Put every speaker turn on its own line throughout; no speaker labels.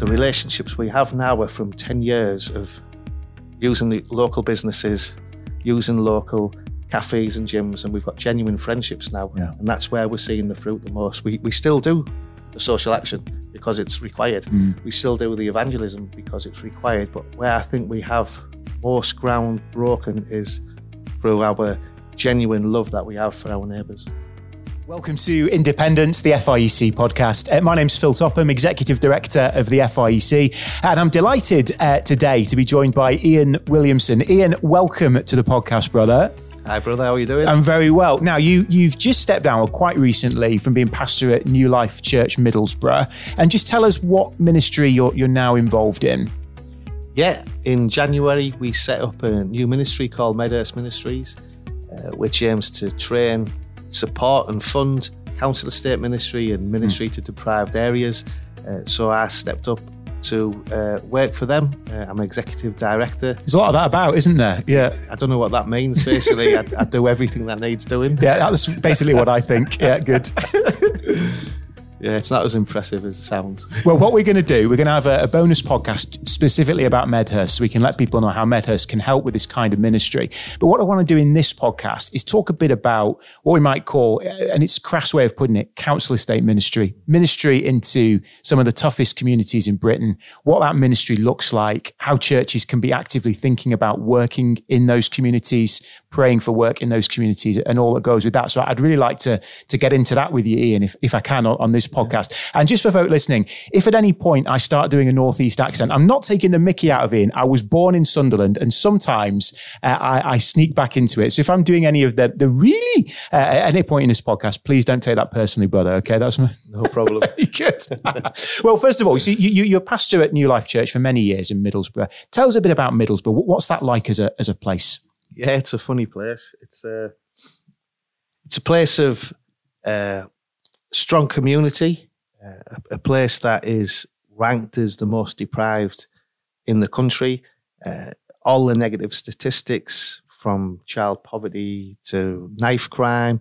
the relationships we have now are from 10 years of using the local businesses, using local cafes and gyms, and we've got genuine friendships now.
Yeah.
And that's where we're seeing the fruit the most. We, we still do the social action because it's required.
Mm.
We still do the evangelism because it's required. But where I think we have most ground broken is through our genuine love that we have for our neighbours.
Welcome to Independence, the FIEC podcast. Uh, my name's Phil Topham, Executive Director of the FIEC, and I'm delighted uh, today to be joined by Ian Williamson. Ian, welcome to the podcast, brother.
Hi, brother. How are you doing?
I'm very well. Now, you you've just stepped down quite recently from being pastor at New Life Church Middlesbrough, and just tell us what ministry you're you're now involved in.
Yeah, in January we set up a new ministry called Medhurst Ministries, uh, which aims to train, support, and fund council estate ministry and ministry to deprived areas. Uh, so I stepped up to uh, work for them. Uh, I'm executive director.
There's a lot of that about, isn't there? Yeah.
I don't know what that means. Basically, I, I do everything that needs doing.
Yeah, that's basically what I think. Yeah, good.
Yeah, it's not as impressive as it sounds.
Well, what we're going to do, we're going to have a, a, bonus podcast specifically about Medhurst so we can let people know how Medhurst can help with this kind of ministry. But what I want to do in this podcast is talk a bit about what we might call, uh, and it's a crass way of putting it, council estate ministry, ministry into some of the toughest communities in Britain, what that ministry looks like, how churches can be actively thinking about working in those communities, praying for work in those communities, and all that goes with that. So I'd really like to, to get into that with you, Ian, if, if I can, on, on this podcast. And just for folk listening, if at any point I start doing a Northeast accent, I'm not taking the mickey out of Ian. I was born in Sunderland and sometimes uh, I, I, sneak back into it. So if I'm doing any of the, the really, uh, at any point in this podcast, please don't take that personally, brother. Okay. That's my,
no problem.
good. well, first of all, so you, you, you're pastor at New Life Church for many years in Middlesbrough. Tell us a bit about Middlesbrough. What's that like as a, as a place?
Yeah, it's a funny place. It's a, it's a place of, uh, strong community, uh, a, a, place that is ranked as the most deprived in the country. Uh, all the negative statistics from child poverty to knife crime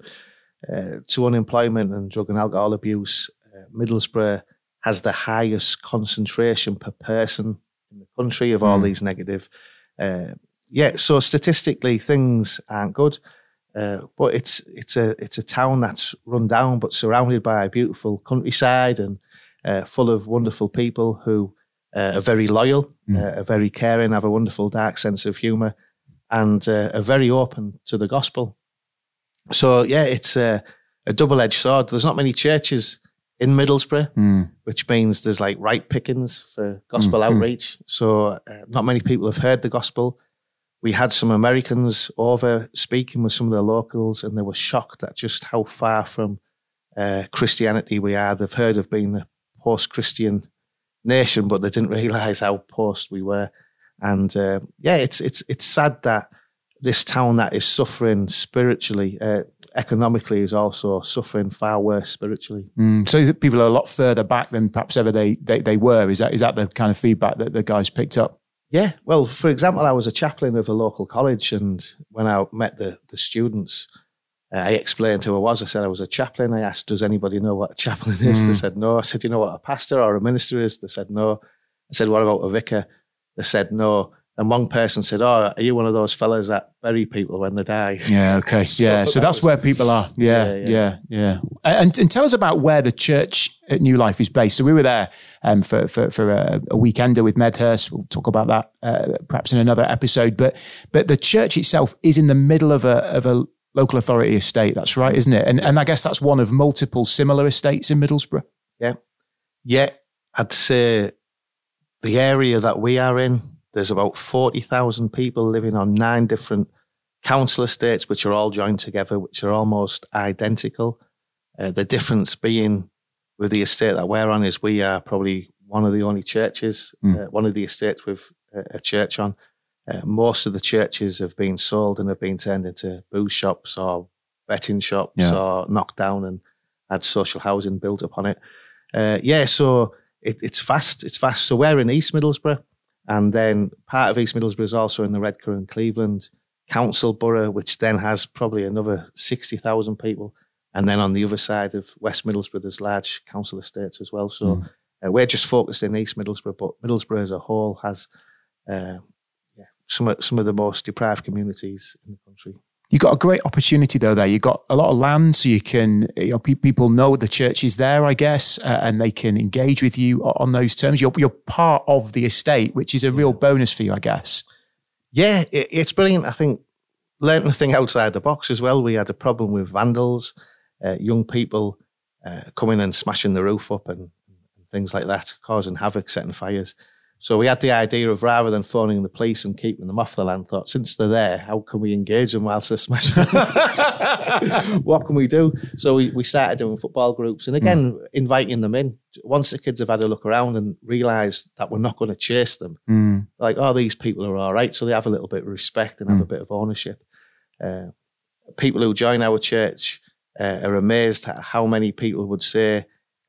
uh, to unemployment and drug and alcohol abuse, uh, Middlesbrough has the highest concentration per person in the country of all mm. these negative. Uh, yeah, so statistically, things aren't good. Uh, but it's it's a it's a town that's run down but surrounded by a beautiful countryside and uh, full of wonderful people who uh, are very loyal, mm. are very caring, have a wonderful dark sense of humour, and uh, are very open to the gospel. So yeah, it's a, a double edged sword. There's not many churches in Middlesbrough, mm. which means there's like right pickings for gospel mm. outreach. So uh, not many people have heard the gospel we had some Americans over speaking with some of the locals, and they were shocked at just how far from uh, Christianity we are. They've heard of being a post-Christian nation, but they didn't realise how post we were. And uh, yeah, it's it's it's sad that this town that is suffering spiritually, uh, economically, is also suffering far worse spiritually.
Mm, so people are a lot further back than perhaps ever they, they they were. Is that is that the kind of feedback that the guys picked up?
Yeah, well, for example, I was a chaplain of a local college, and when I met the the students, uh, I explained who I was. I said I was a chaplain. I asked, "Does anybody know what a chaplain is?" Mm. They said no. I said, "You know what a pastor or a minister is?" They said no. I said, "What about a vicar?" They said no. And one person said, "Oh, are you one of those fellas that bury people when they die?"
Yeah. Okay. so yeah. So that's was, where people are. Yeah. Yeah. Yeah. yeah. And, and tell us about where the church at New Life is based. So we were there um, for for, for a, a, weekender with Medhurst. We'll talk about that uh, perhaps in another episode. But but the church itself is in the middle of a of a local authority estate. That's right, isn't it? And and I guess that's one of multiple similar estates in Middlesbrough.
Yeah. Yeah. I'd say the area that we are in there's about 40,000 people living on nine different council estates, which are all joined together, which are almost identical. Uh, the difference being with the estate that we're on is we are probably one of the only churches, mm. uh, one of the estates with a, a church on. Uh, most of the churches have been sold and have been turned into booze shops or betting shops yeah. or knocked down and had social housing built upon it. Uh, yeah, so it, it's fast. It's fast. So we're in East Middlesbrough. And then part of East Middlesbrough is also in the Redcar and Cleveland Council Borough, which then has probably another 60,000 people. And then on the other side of West Middlesbrough, there's large council estates as well. So mm. Uh, we're just focused in East Middlesbrough, but Middlesbrough as a whole has uh, yeah, some of, some of the most deprived communities in the country.
You've got a great opportunity though there. You've got a lot of land, so you can, you know, pe- people know the church is there, I guess, uh, and they can engage with you on those terms. You're, you're part of the estate, which is a real bonus for you, I guess.
Yeah, it, it's brilliant. I think learning to think outside the box as well. We had a problem with vandals, uh, young people uh, coming and smashing the roof up and, and things like that, causing havoc, setting fires. So we had the idea of rather than phoning the police and keeping them off the land, thought since they're there, how can we engage them whilst they're smashing? what can we do? So we, we started doing football groups and again mm. inviting them in. Once the kids have had a look around and realised that we're not going to chase them, mm. like oh these people are all right, so they have a little bit of respect and mm. have a bit of ownership. Uh, people who join our church uh, are amazed at how many people would say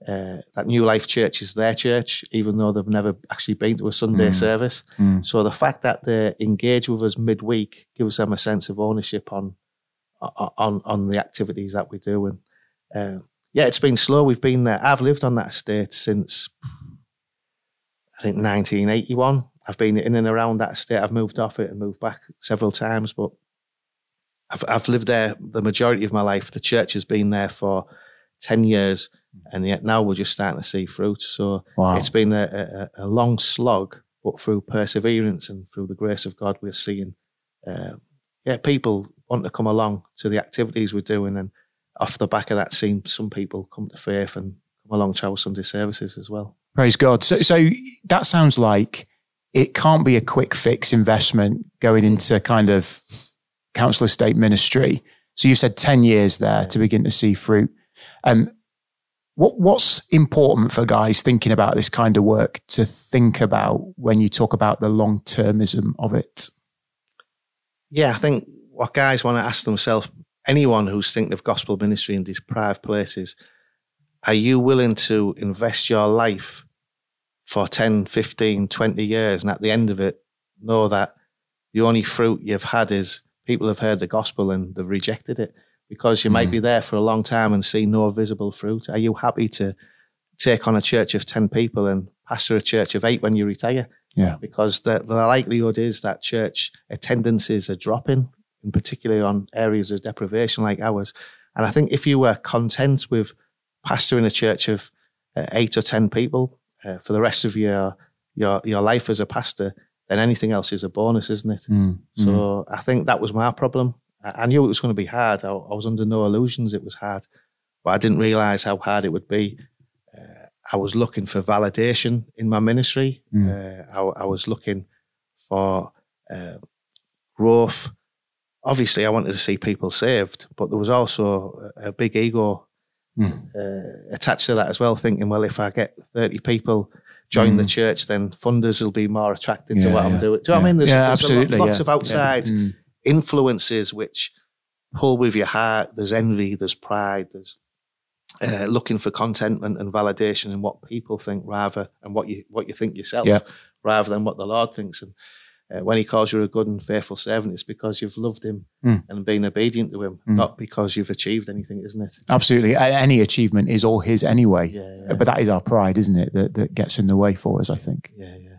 uh, that New Life Church is their church, even though they've never actually been to a Sunday mm. service. Mm. So the fact that they engage with us midweek gives them a sense of ownership on on on the activities that we do. And uh, yeah, it's been slow. We've been there. I've lived on that estate since I think 1981. I've been in and around that estate. I've moved off it and moved back several times, but I've, I've lived there the majority of my life. The church has been there for 10 years, and yet now we're just starting to see fruit. So wow. it's been a, a, a, long slog, but through perseverance and through the grace of God, we're seeing uh, yeah, people want to come along to the activities we're doing. And off the back of that, seeing some people come to faith and come along to our Sunday services as well.
Praise God. So, so that sounds like it can't be a quick fix investment going into kind of council estate ministry. So you said 10 years there to begin to see fruit. Um, what, what's important for guys thinking about this kind of work to think about when you talk about the long termism of it?
Yeah, I think what guys want to ask themselves, anyone who's thinking of gospel ministry in deprived places, are you willing to invest your life for 10, 15, 20 years? And at the end of it, know that the only fruit you've had is people have heard the gospel and they've rejected it because you mm. might be there for a long time and see no visible fruit. Are you happy to take on a church of 10 people and pastor a church of eight when you retire?
Yeah.
Because the, the likelihood is that church attendances are dropping, in particular on areas of deprivation like ours. And I think if you were content with pastoring a church of uh, eight or 10 people uh, for the rest of your, your, your life as a pastor, then anything else is a bonus, isn't it? Mm. So mm. I think that was my problem. I knew it was going to be hard. I, I, was under no illusions it was hard, but I didn't realize how hard it would be. Uh, I was looking for validation in my ministry. Mm. Uh, I, I, was looking for uh, growth. Obviously, I wanted to see people saved, but there was also a, a big ego mm. attached to that as well. Thinking, well, if I get thirty people join mm. the church, then funders will be more attracted yeah, to what yeah. I'm doing. Do you know what I mean?
There's, there's absolutely,
lots of outside mm influences which pull with your heart. There's envy, there's pride, there's uh, looking for contentment and validation in what people think rather and what you what you think yourself rather than what the Lord thinks. And uh, when He calls you a good and faithful servant, it's because you've loved Him mm. and been obedient to Him, mm. not because you've achieved anything, isn't it?
Absolutely. Any achievement is all His anyway. Yeah, yeah. But that is our pride, isn't it? That, that gets in the way for us. I think.
Yeah, yeah.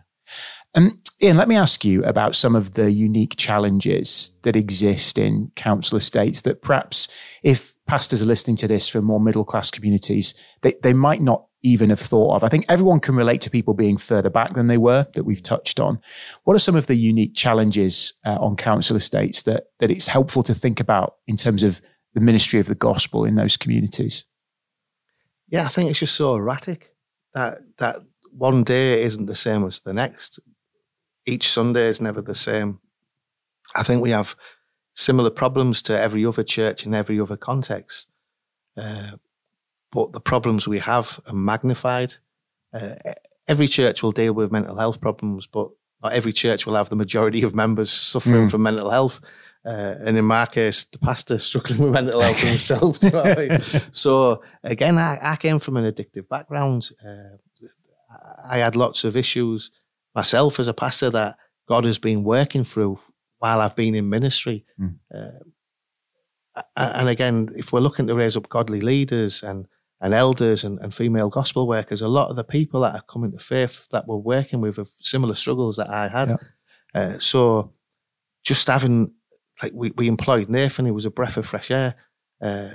Um, Ian, let me ask you about some of the unique challenges that exist in council estates that perhaps if pastors are listening to this from more middle class communities, they, they might not even have thought of. I think everyone can relate to people being further back than they were that we've touched on. What are some of the unique challenges uh, on council estates that, that it's helpful to think about in terms of the ministry of the gospel in those communities?
Yeah, I think it's just so erratic that that one day isn't the same as the next each Sunday is never the same. I think we have similar problems to every other church in every other context. Uh, but the problems we have are magnified. Uh, every church will deal with mental health problems, but not every church will have the majority of members suffering mm. from mental health. Uh, and in my case, the pastor struggling with mental health himself. You know I mean? So again, I, I, came from an addictive background. Uh, I had lots of issues myself as a pastor that God has been working through while I've been in ministry. Mm. Uh, and again, if we're looking to raise up godly leaders and and elders and, and female gospel workers. A lot of the people that are coming to faith that we're working with have similar struggles that I had.
Yeah.
Uh, so just having like we, we employed Nathan, he was a breath of fresh air. Uh,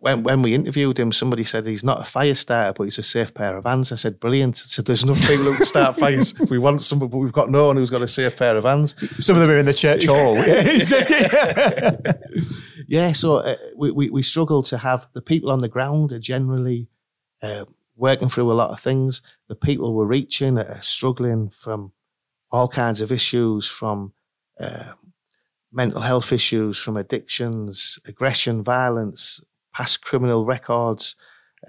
when when we interviewed him, somebody said he's not a fire starter, but he's a safe pair of hands. I said, brilliant. I said, there's enough people who can start fires. we want someone, but we've got no one who's got a safe pair of hands.
Some of them are in the church hall.
yeah, so uh, we, we, we struggle to have the people on the ground are generally uh, working through a lot of things. The people we're reaching are struggling from all kinds of issues, from uh, mental health issues, from addictions, aggression, violence, past criminal records.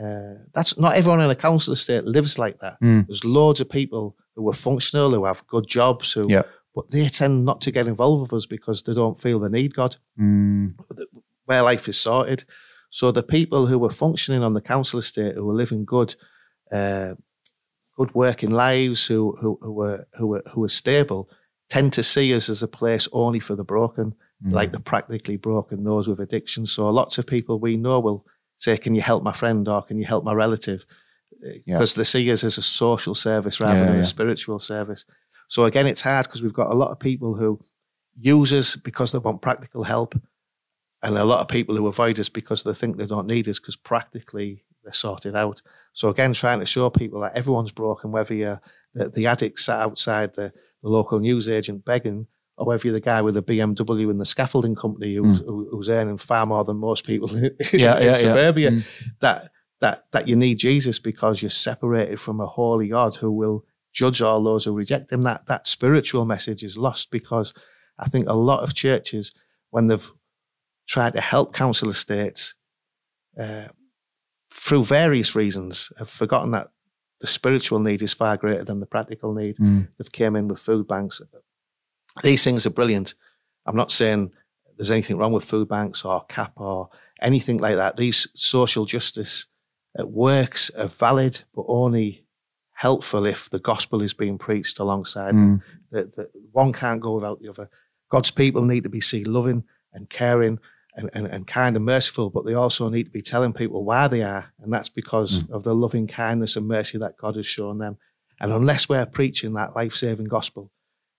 Uh, that's not everyone in a council estate lives like that.
Mm.
There's loads of people who are functional, who have good jobs, who
Yeah.
but they tend not to get involved with us because they don't feel they need God.
Mm.
Where life is sorted. So the people who were functioning on the council estate, who were living good, uh, good working lives, who who, who were who were who were stable, tend to see us as a place only for the broken,
Mm.
like the practically broken, those with addiction. So lots of people we know will say, "Can you help my friend?" or "Can you help my relative?"
Yeah.
Because they see us as a social service rather
Yeah,
than
yeah.
a spiritual service. So again, it's hard because we've got a lot of people who use us because they want practical help, and a lot of people who avoid us because they think they don't need us because practically they're sorted out. So again, trying to show people that everyone's broken, whether you're the, the addict sat outside the, the local newsagent begging, or whether you're the guy with the BMW and the scaffolding company who's, who, who's earning far more than most people in.
Yeah,
in
yeah, yeah.
suburbia.
Mm.
That that that you need Jesus because you're separated from a holy God who will judge all those who reject him. That that spiritual message is lost because I think a lot of churches, when they've tried to help council estates uh, through various reasons, have forgotten that the spiritual need is far greater than the practical need.
Mm.
They've came in with food banks. These things are brilliant. I'm not saying there's anything wrong with food banks or CAP or anything like that. These social justice uh, works are valid, but only helpful if the gospel is being preached alongside them.
Mm.
The, the, one can't go without the other. God's people need to be seen loving and caring and, and, and kind and merciful, but they also need to be telling people why they are. And that's because of the loving kindness and mercy that God has shown them. And unless we're preaching that life saving gospel,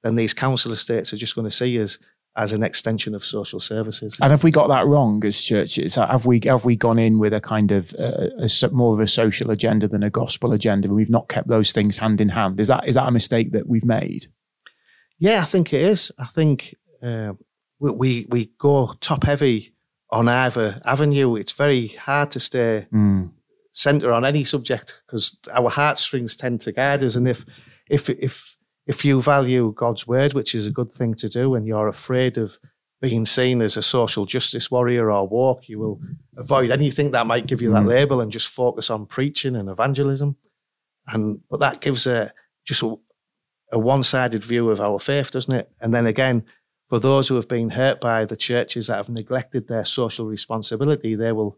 then these council estates are just going to see us as an extension of social services.
And have we got that wrong as churches? Have we have we gone in with a kind of uh, a, more of a social agenda than a gospel agenda, and we've not kept those things hand in hand? Is that is that a mistake that we've made?
Yeah, I think it is. I think uh, we, we we go top heavy on either avenue. It's very hard to stay
Mm.
centre on any subject because our heartstrings tend to guide us. And if if if if you value God's word, which is a good thing to do, and you're afraid of being seen as a social justice warrior or woke, you will avoid anything that might give you that
Mm.
label and just focus on preaching and evangelism. And but that gives a just a, a one-sided view of our faith, doesn't it? And then again, for those who have been hurt by the churches that have neglected their social responsibility, they will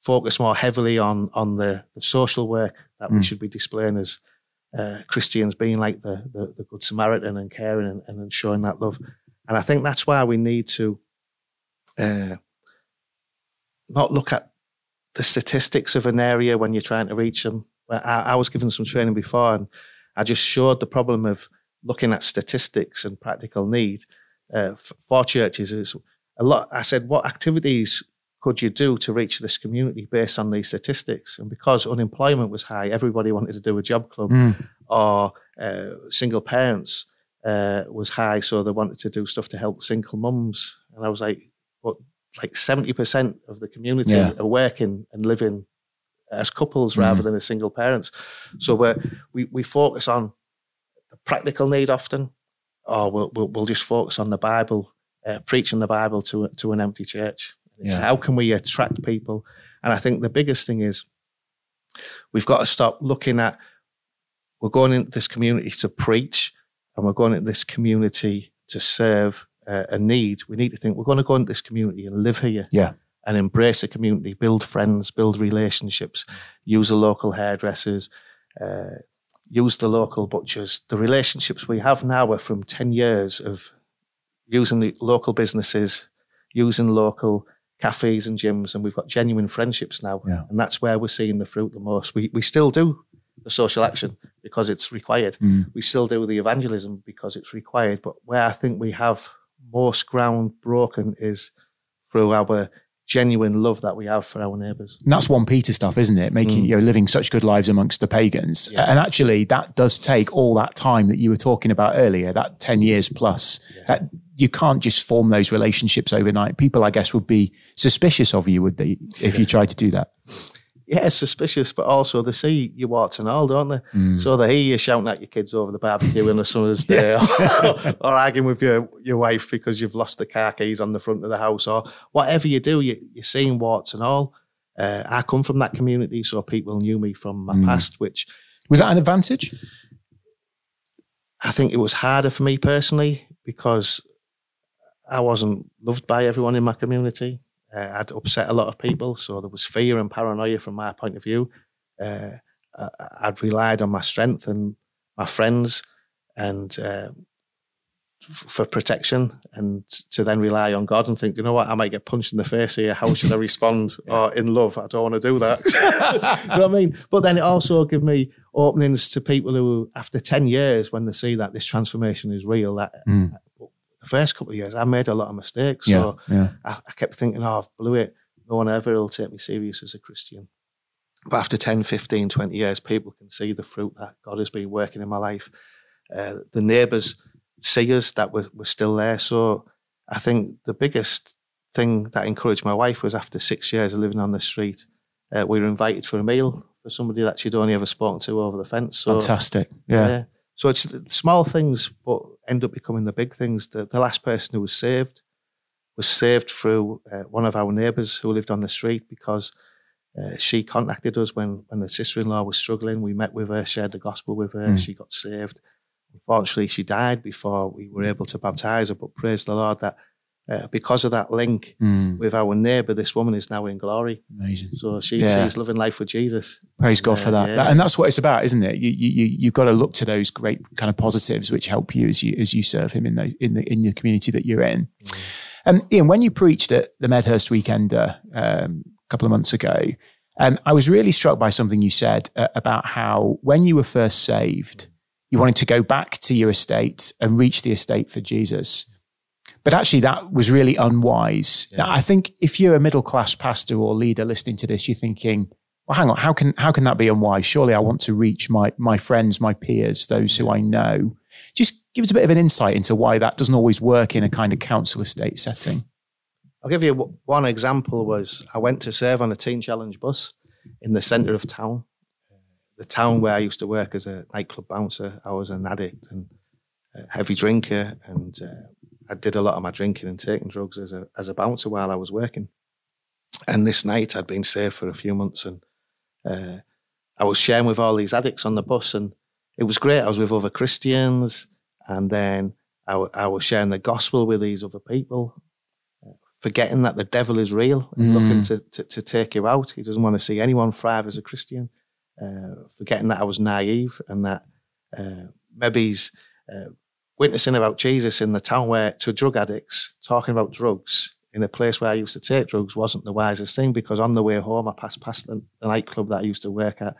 focus more heavily on on the, the social work that we
Mm.
should be displaying as uh, Christians, being like the, the the good Samaritan and caring and, and showing that love. And I think that's why we need to uh, not look at the statistics of an area when you're trying to reach them. I, I was given some training before, and I just showed the problem of looking at statistics and practical need uh, for churches is a lot. I said, what activities could you do to reach this community based on these statistics? And because unemployment was high, everybody wanted to do a job club,
Mm.
or uh, single parents uh, was high, so they wanted to do stuff to help single mums. And I was like, what? Like seventy percent of the community
Yeah.
are working and living as couples rather
Mm.
than as single parents. So we we we focus on the practical need often, or we'll we'll, we'll just focus on the Bible, uh, preaching the Bible to to an empty church. It's
Yeah.
how can we attract people? And I think the biggest thing is we've got to stop looking at we're going into this community to preach, and we're going into this community to serve uh, a need. We need to think we're going to go into this community and live here
Yeah.
and embrace the community, build friends, build relationships, use the local hairdressers, uh, use the local butchers. The relationships we have now are from 10 years of using the local businesses, using local cafes and gyms, and we've got genuine friendships now.
Yeah.
And that's where we're seeing the fruit the most. We we still do the social action because it's required.
Mm.
We still do the evangelism because it's required. But where I think we have most ground broken is through our genuine love that we have for our neighbours.
And that's one Peter stuff, isn't it? Making
Mm.
you know living such good lives amongst the pagans,
Yeah.
and actually that does take all that time that you were talking about earlier, that ten years plus. That you can't just form those relationships overnight. People, I guess, would be suspicious of you, would they, if you tried to do that?
Yeah, it's suspicious, but also they see you and all, don't they?
Mm.
So they hear you shouting at your kids over the barbecue on a summer's day, or, or arguing with your, your wife because you've lost the car keys on the front of the house, or whatever you do, you, you're seeing warts and all. Uh, I come from that community, so people knew me from my
Mm.
past, which
Was that an advantage?
I think it was harder for me personally because I wasn't loved by everyone in my community. Uh, I'd upset a lot of people, so there was fear and paranoia from my point of view. Uh, I, I'd relied on my strength and my friends, and uh, f- for protection, and to then rely on God and think, you know what, I might get punched in the face here. How should I respond? Or in love, I don't want to do that. you know what I mean? But then it also gave me openings to people who, after 10 years, when they see that this transformation is real, that
Mm.
The first couple of years, I made a lot of mistakes.
Yeah,
So
yeah.
I, I kept thinking, oh, I've blew it. No one ever will take me serious as a Christian. But after 10, 15, 20 years, people can see the fruit that God has been working in my life. Uh, the neighbours see us that we're, we're still there. So I think the biggest thing that encouraged my wife was after six years of living on the street, uh, we were invited for a meal for somebody that she'd only ever spoken to over the fence. So
Fantastic. Yeah.
so it's small things, but end up becoming the big things. The, the last person who was saved was saved through uh, one of our neighbours who lived on the street because uh, she contacted us when, when the sister-in-law was struggling. We met with her, shared the gospel with her.
Mm.
She got saved. Unfortunately, she died before we were able to baptise her. But praise the Lord that uh, because of that link
Mm.
with our neighbour, this woman is now in glory.
Amazing.
So she,
Yeah.
she's living life with Jesus.
Praise God for that.
Yeah.
That- And that's what it's about, isn't it? You, you, you- you've got to look to those great kind of positives which help you as you as you serve Him in the in the in the community that you're in. Um, Ian, when you preached at the Medhurst Weekender um, a couple of months ago, um, I was really struck by something you said uh, about how when you were first saved, you wanted to go back to your estate and reach the estate for Jesus. But actually, that was really unwise. Now, I think if you're a middle class pastor or leader listening to this, you're thinking, well, hang on, how can how can that be unwise? Surely I want to reach my my friends, my peers, those who I know. Just give us a bit of an insight into why that doesn't always work in a kind of council estate setting.
I'll give you one example. Was I went to serve on a teen challenge bus in the centre of town, the town where I used to work as a nightclub bouncer. I was an addict and a heavy drinker, and uh, I did a lot of my drinking and taking drugs as a as a bouncer while I was working. And this night, I'd been saved for a few months, and uh, I was sharing with all these addicts on the bus, and it was great. I was with other Christians, and then I, w- I was sharing the gospel with these other people, forgetting that the devil is real and
Mm.
looking to, to, to take you out. He doesn't want to see anyone thrive as a Christian. Uh, forgetting that I was naive and that uh, maybe he's uh, witnessing about Jesus in the town where to drug addicts talking about drugs in a place where I used to take drugs wasn't the wisest thing because on the way home I passed past the, the nightclub that I used to work at,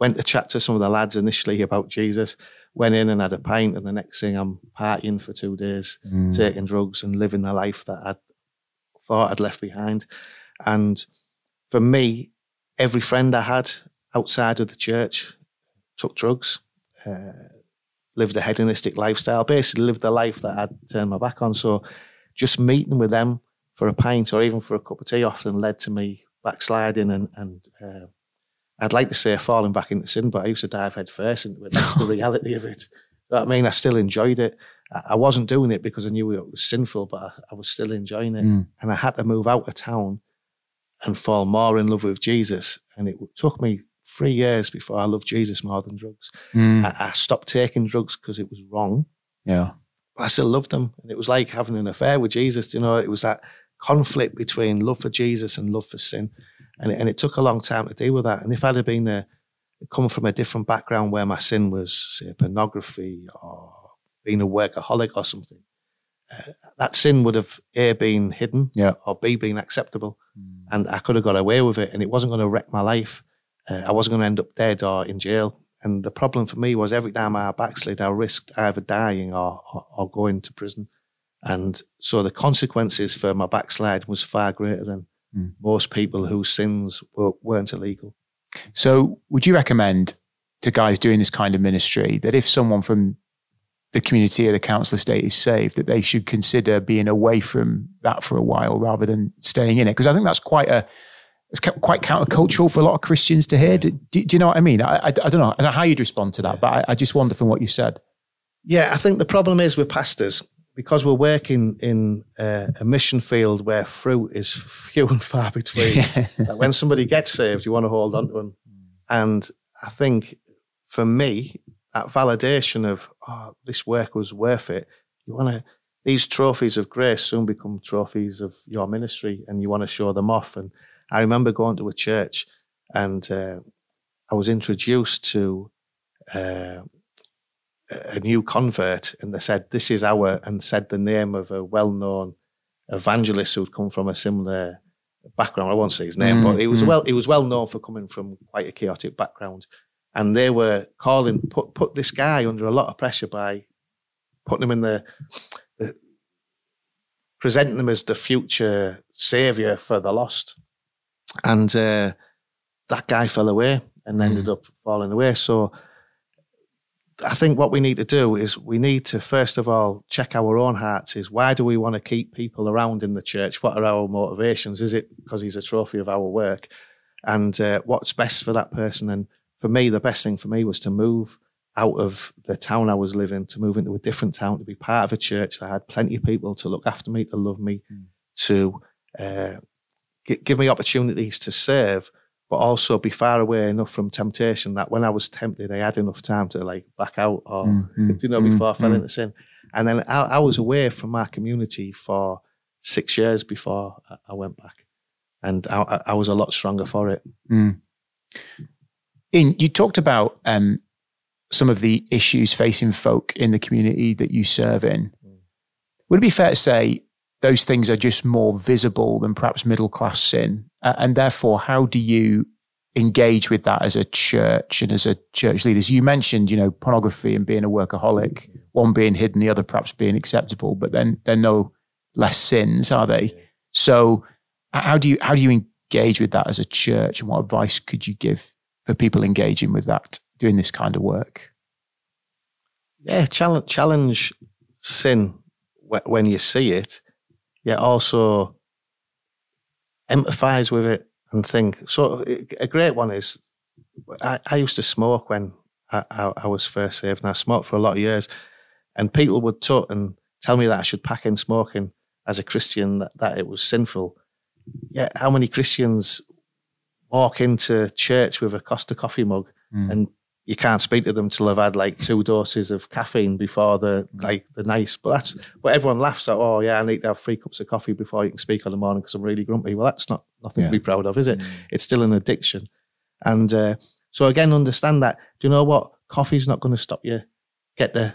went to chat to some of the lads initially about Jesus, went in and had a pint, and the next thing I'm partying for two days, taking drugs and living the life that I thought I'd left behind. And for me, every friend I had outside of the church took drugs, uh, lived a hedonistic lifestyle, basically lived the life that I'd turned my back on. So just meeting with them for a pint or even for a cup of tea often led to me backsliding and, and uh, I'd like to say falling back into sin, but I used to dive head first into it. That's the reality of it. You know I mean? I still enjoyed it. I, I wasn't doing it because I knew it was sinful, but I, I was still enjoying it.
Mm.
And I had to move out of town and fall more in love with Jesus. And it took me three years before I loved Jesus more than drugs.
Mm.
I, I stopped taking drugs because it was wrong,
Yeah.
but I still loved them. And it was like having an affair with Jesus. You know, it was that conflict between love for Jesus and love for sin. And it, and it took a long time to deal with that. And if I'd have been a, come from a different background where my sin was, say, pornography or being a workaholic or something, uh, that sin would have A, been hidden
Yeah.
or B, been acceptable. And I could have got away with it and it wasn't going to wreck my life. Uh, I wasn't going to end up dead or in jail. And the problem for me was every time I backslid, I risked either dying or, or, or going to prison. And so the consequences for my backslide was far greater than
Mm.
most people whose sins were, weren't illegal.
So, would you recommend to guys doing this kind of ministry that if someone from the community or the council estate is saved, that they should consider being away from that for a while rather than staying in it? Because I think that's quite a it's quite countercultural for a lot of Christians to hear. Do, do, do you know what I mean? I, I, I don't know. I don't know how you'd respond to that, but I, I just wonder from what you said.
Yeah, I think the problem is with pastors because we're working in uh, a mission field where fruit is few and far between. when somebody gets saved, you want to hold on to them. And I think for me, that validation of oh, this work was worth it. You want to these trophies of grace soon become trophies of your ministry, and you want to show them off. And I remember going to a church, and uh, I was introduced to. Uh, a new convert and they said, This is our, and said the name of a well known evangelist who'd come from a similar background. I won't say his name,
Mm,
but he was
mm.
well he was well known for coming from quite a chaotic background. And they were calling put put this guy under a lot of pressure by putting him in the, the presenting him as the future savior for the lost. And uh, that guy fell away and ended up falling away. So I think what we need to do is we need to first of all check our own hearts. Is why do we want to keep people around in the church? What are our motivations? Is it because he's a trophy of our work? And uh, what's best for that person? And for me, the best thing for me was to move out of the town I was living, to move into a different town, to be part of a church that had plenty of people to look after me, to love me, to uh, give me opportunities to serve, but also be far away enough from temptation that when I was tempted, I had enough time to like back out or,
Mm, mm,
do you know,
mm,
before I fell
mm.
into sin. And then I, I was away from my community for six years before I, went back. And I, I- was a lot stronger for it.
Mm. In you talked about um, some of the issues facing folk in the community that you serve in. Would it be fair to say those things are just more visible than perhaps middle class sin? Uh, and therefore, how do you engage with that as a church and as a church leaders? You mentioned, you know, pornography and being a workaholic, one being hidden, the other perhaps being acceptable, but then they're no less sins, are they? So, how do you how do you engage with that as a church, and what advice could you give for people engaging with that, doing this kind of work?
Yeah, challenge, challenge sin when you see it, yet also empathize with it and think. So a great one is I, I used to smoke when I, I, I was first saved, and I smoked for a lot of years. And people would talk and tell me that I should pack in smoking as a Christian, that, that it was sinful. Yeah, how many Christians walk into church with a Costa coffee mug
Mm.
and you can't speak to them till they've had like two doses of caffeine before the like the nice. But that's what everyone laughs at. Oh yeah, I need to have three cups of coffee before you can speak on the morning because I'm really grumpy. Well, that's not nothing
Yeah.
to be proud of, is it? It's still an addiction. And uh, so again, understand that. Do you know what? Coffee's not going to stop you get to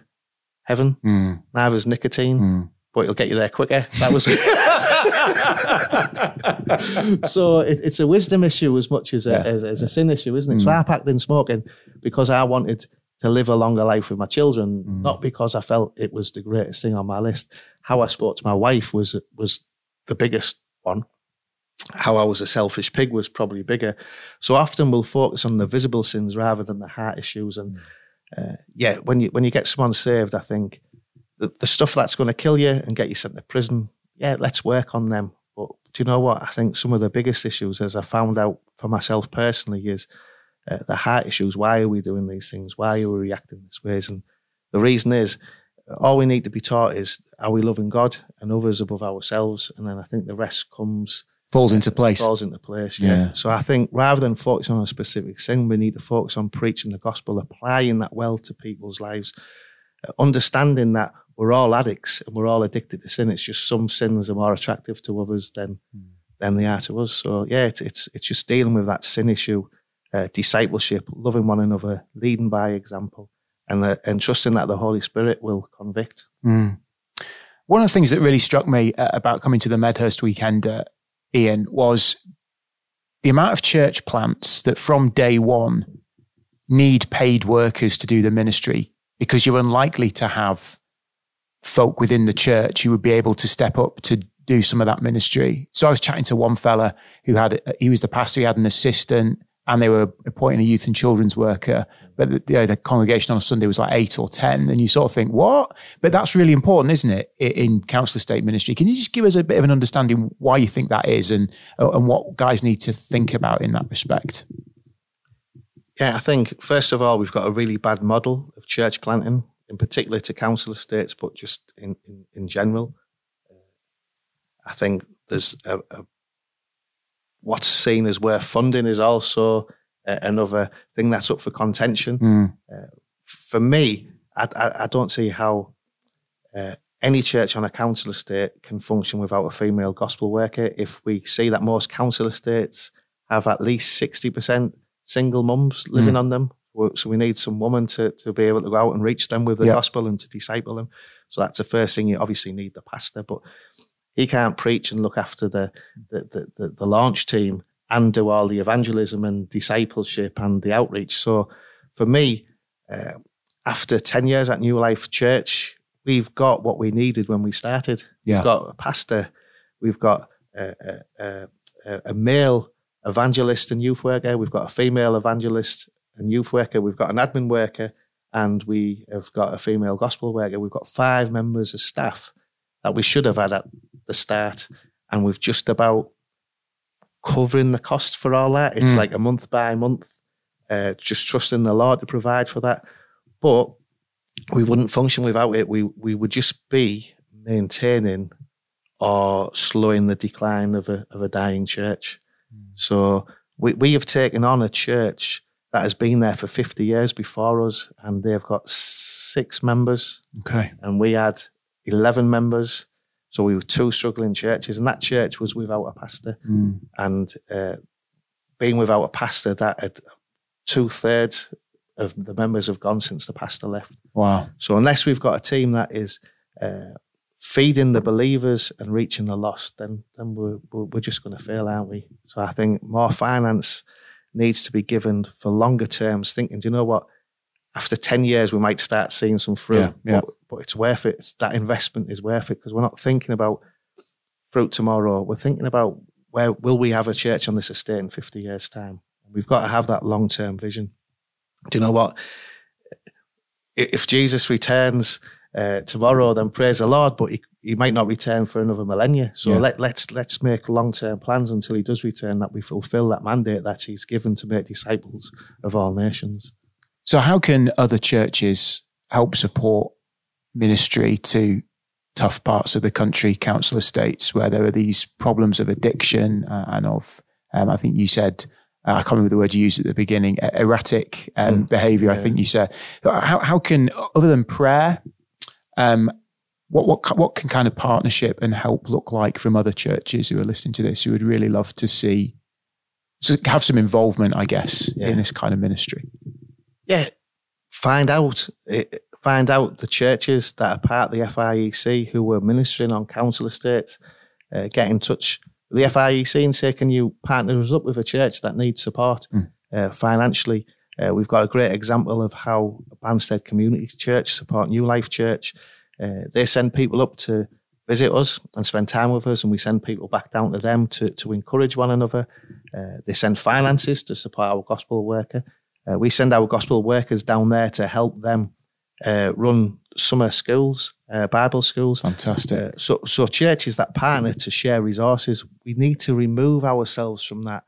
heaven.
Mm,
Neither's nicotine,
mm.
But it'll get you there quicker. That was. so it, it's a wisdom issue as much as a,
Yeah.
as, as a sin issue, isn't it? So
Mm.
I packed in smoking because I wanted to live a longer life with my children,
Mm.
not because I felt it was the greatest thing on my list. How I spoke to my wife was was the biggest one. How I was a selfish pig was probably bigger. So often we'll focus on the visible sins rather than the heart issues. And uh, yeah, when you when you get someone saved, I think the, the stuff that's going to kill you and get you sent to prison, yeah, let's work on them. But do you know what? I think some of the biggest issues, as I found out for myself personally, is uh, the heart issues. Why are we doing these things? Why are we reacting this ways? And the reason is, all we need to be taught is, are we loving God and others above ourselves? And then I think the rest comes
Falls into place.
falls into place. Yeah.
Yeah.
So I think rather than focus on a specific thing, we need to focus on preaching the gospel, applying that well to people's lives, uh, understanding that we're all addicts and we're all addicted to sin. It's just some sins are more attractive to others than than they are to us. So yeah, it's it's it's just dealing with that sin issue, uh, discipleship, loving one another, leading by example, and uh, and trusting that the Holy Spirit will convict.
Mm. One of the things that really struck me uh, about coming to the Medhurst weekend, uh, Ian, was the amount of church plants that from day one need paid workers to do the ministry because you're unlikely to have folk within the church who would be able to step up to do some of that ministry. So I was chatting to one fella who had, he was the pastor, he had an assistant, and they were appointing a youth and children's worker. But the, you know, the congregation on a Sunday was like eight or 10. And you sort of think, what? But that's really important, isn't it, in council estate ministry? Can you just give us a bit of an understanding why you think that is and, uh, and what guys need to think about in that respect?
Yeah, I think, first of all, we've got a really bad model of church planting, in particular to council estates, but just in, in, in general. I think there's a, a, what's seen as worth funding is also uh, another thing that's up for contention. Mm. Uh, for me, I, I, I, don't see how uh, any church on a council estate can function without a female gospel worker. If we see that most council estates have at least 60% single mums living mm. on them, so we need some woman to, to be able to go out and reach them with the yep. gospel and to disciple them. So that's the first thing. You obviously need the pastor, but he can't preach and look after the the, the, the launch team and do all the evangelism and discipleship and the outreach. So for me, uh, after 10 years at New Life Church, we've got what we needed when we started. Yeah. We've got a pastor, we've got a, a, a, a, male evangelist and youth worker, we've got a female evangelist and youth worker, we've got an admin worker, and we have got a female gospel worker. We've got five members of staff that we should have had at the start, and we've just about covering the cost for all that. It's mm. like a month by month, uh, just trusting the Lord to provide for that. But we wouldn't function without it. We we would just be maintaining or slowing the decline of a of a dying church. Mm. So we we have taken on a church that has been there for 50 years before us, and they've got six members.
Okay.
And we had 11 members. So we were two struggling churches, and that church was without a pastor. Mm. And uh, being without a pastor, that had two thirds of the members have gone since the pastor left.
Wow.
So unless we've got a team that is uh, feeding the believers and reaching the lost, then then we're we're just going to fail, aren't we? So I think more finance needs to be given for longer terms. Thinking, do you know what? after 10 years, we might start seeing some fruit, yeah, yeah. But, but, it's worth it. It's, that investment is worth it because we're not thinking about fruit tomorrow. We're thinking about where will we have a church on this estate in 50 years' time? We've got to have that long term vision. Do you know what? If Jesus returns uh, tomorrow, then praise the Lord, but he, he might not return for another millennia. So yeah. let, let's let's make long term plans until he does return that we fulfill that mandate that he's given to make disciples of all nations.
So, how can other churches help support ministry to tough parts of the country, council estates, where there are these problems of addiction uh, and of, um, I think you said, uh, I can't remember the word you used at the beginning, erratic um, mm. behavior, yeah. I think you said. How, how can, other than prayer, um, what, what, what can kind of partnership and help look like from other churches who are listening to this who would really love to see, to have some involvement, I guess, yeah. in this kind of ministry?
yeah, find out eh, find out the churches that are part of the FIEC who were ministering on council estates. Uh, get in touch with the FIEC and say, can you partner us up with a church that needs support mm. uh, financially? Uh, we've got a great example of how Banstead Community Church support New Life Church. Uh, they send people up to visit us and spend time with us, and we send people back down to them to, to encourage one another. Uh, they send finances to support our gospel worker. Uh, we send our gospel workers down there to help them uh, run summer schools, uh, Bible schools.
Fantastic. Uh,
so, so churches that partner to share resources, we need to remove ourselves from that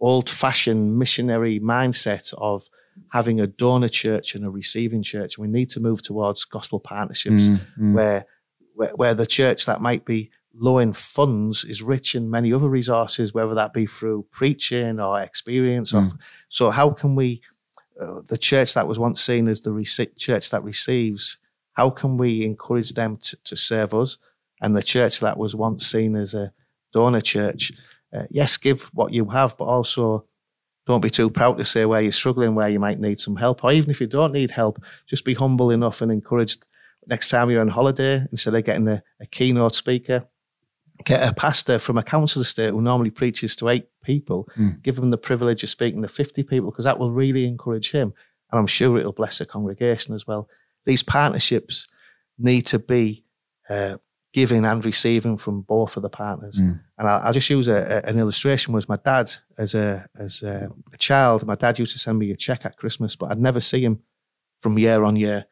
old-fashioned missionary mindset of having a donor church and a receiving church. We need to move towards gospel partnerships mm, mm. Where, where where the church that might be low in funds is rich in many other resources, whether that be through preaching or experience. Mm. Or, so how can we uh, the church that was once seen as the rec- church that receives, how can we encourage them to, to, serve us? And the church that was once seen as a donor church, uh, yes, give what you have, but also don't be too proud to say where you're struggling, where you might need some help, or even if you don't need help, just be humble enough and encouraged. next time you're on holiday, instead of getting a, a keynote speaker, get a pastor from a council estate who normally preaches to eight people, mm. give him the privilege of speaking to 50 people, because that will really encourage him. And I'm sure it'll bless the congregation as well. These partnerships need to be uh, giving and receiving from both of the partners. Mm. And I'll, I'll, just use a, a, an illustration. Was my dad as a as a, a, child? My dad used to send me a check at Christmas, but I'd never see him from year on year,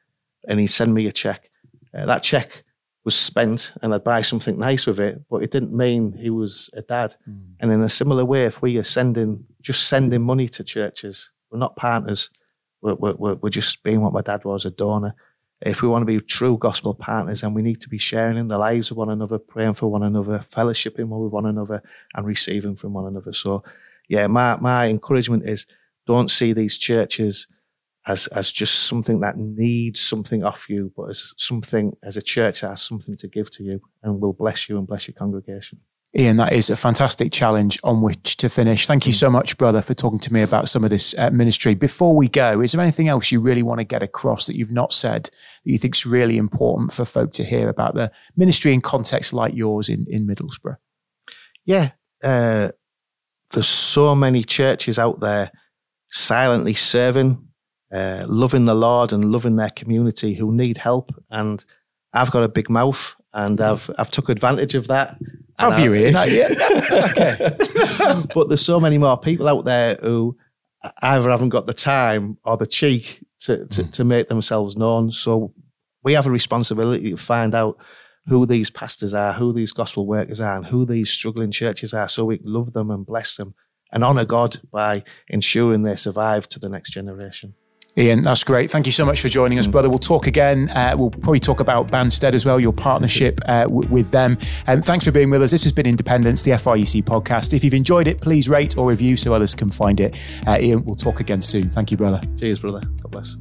and he'd send me a check. Uh, that check was spent, and I'd buy something nice with it, but it didn't mean he was a dad. Mm. And in a similar way, if we are sending just sending money to churches, we're not partners. We're, we're, we're just being what my dad was, a donor if we want to be true gospel partners, then we need to be sharing in the lives of one another, praying for one another, fellowshipping with one another, and receiving from one another. So, yeah, my my encouragement is don't see these churches as as just something that needs something off you, but as something as a church that has something to give to you and will bless you and bless your congregation.
Ian, that is a fantastic challenge on which to finish. Thank you so much, brother, for talking to me about some of this uh, ministry. Before we go, is there anything else you really want to get across that you've not said that you think is really important for folk to hear about the ministry in context like yours in, in Middlesbrough?
Yeah, uh, there's so many churches out there silently serving, uh, loving the Lord and loving their community who need help. And I've got a big mouth and I've I've took advantage of that.
Have you, Ian?
okay. but there's so many more people out there who either haven't got the time or the cheek to, to, mm. to make themselves known. So we have a responsibility to find out who these pastors are, who these gospel workers are, and who these struggling churches are, so we can love them and bless them and honour God by ensuring they survive to the next generation.
Ian, that's great. Thank you so much for joining us, brother. We'll talk again. Uh, we'll probably talk about Banstead as well, your partnership uh, w- with them. And um, thanks for being with us. This has been Independence, the FIEC podcast. If you've enjoyed it, please rate or review so others can find it. Uh, Ian, we'll talk again soon. Thank you, brother.
Cheers, brother. God bless.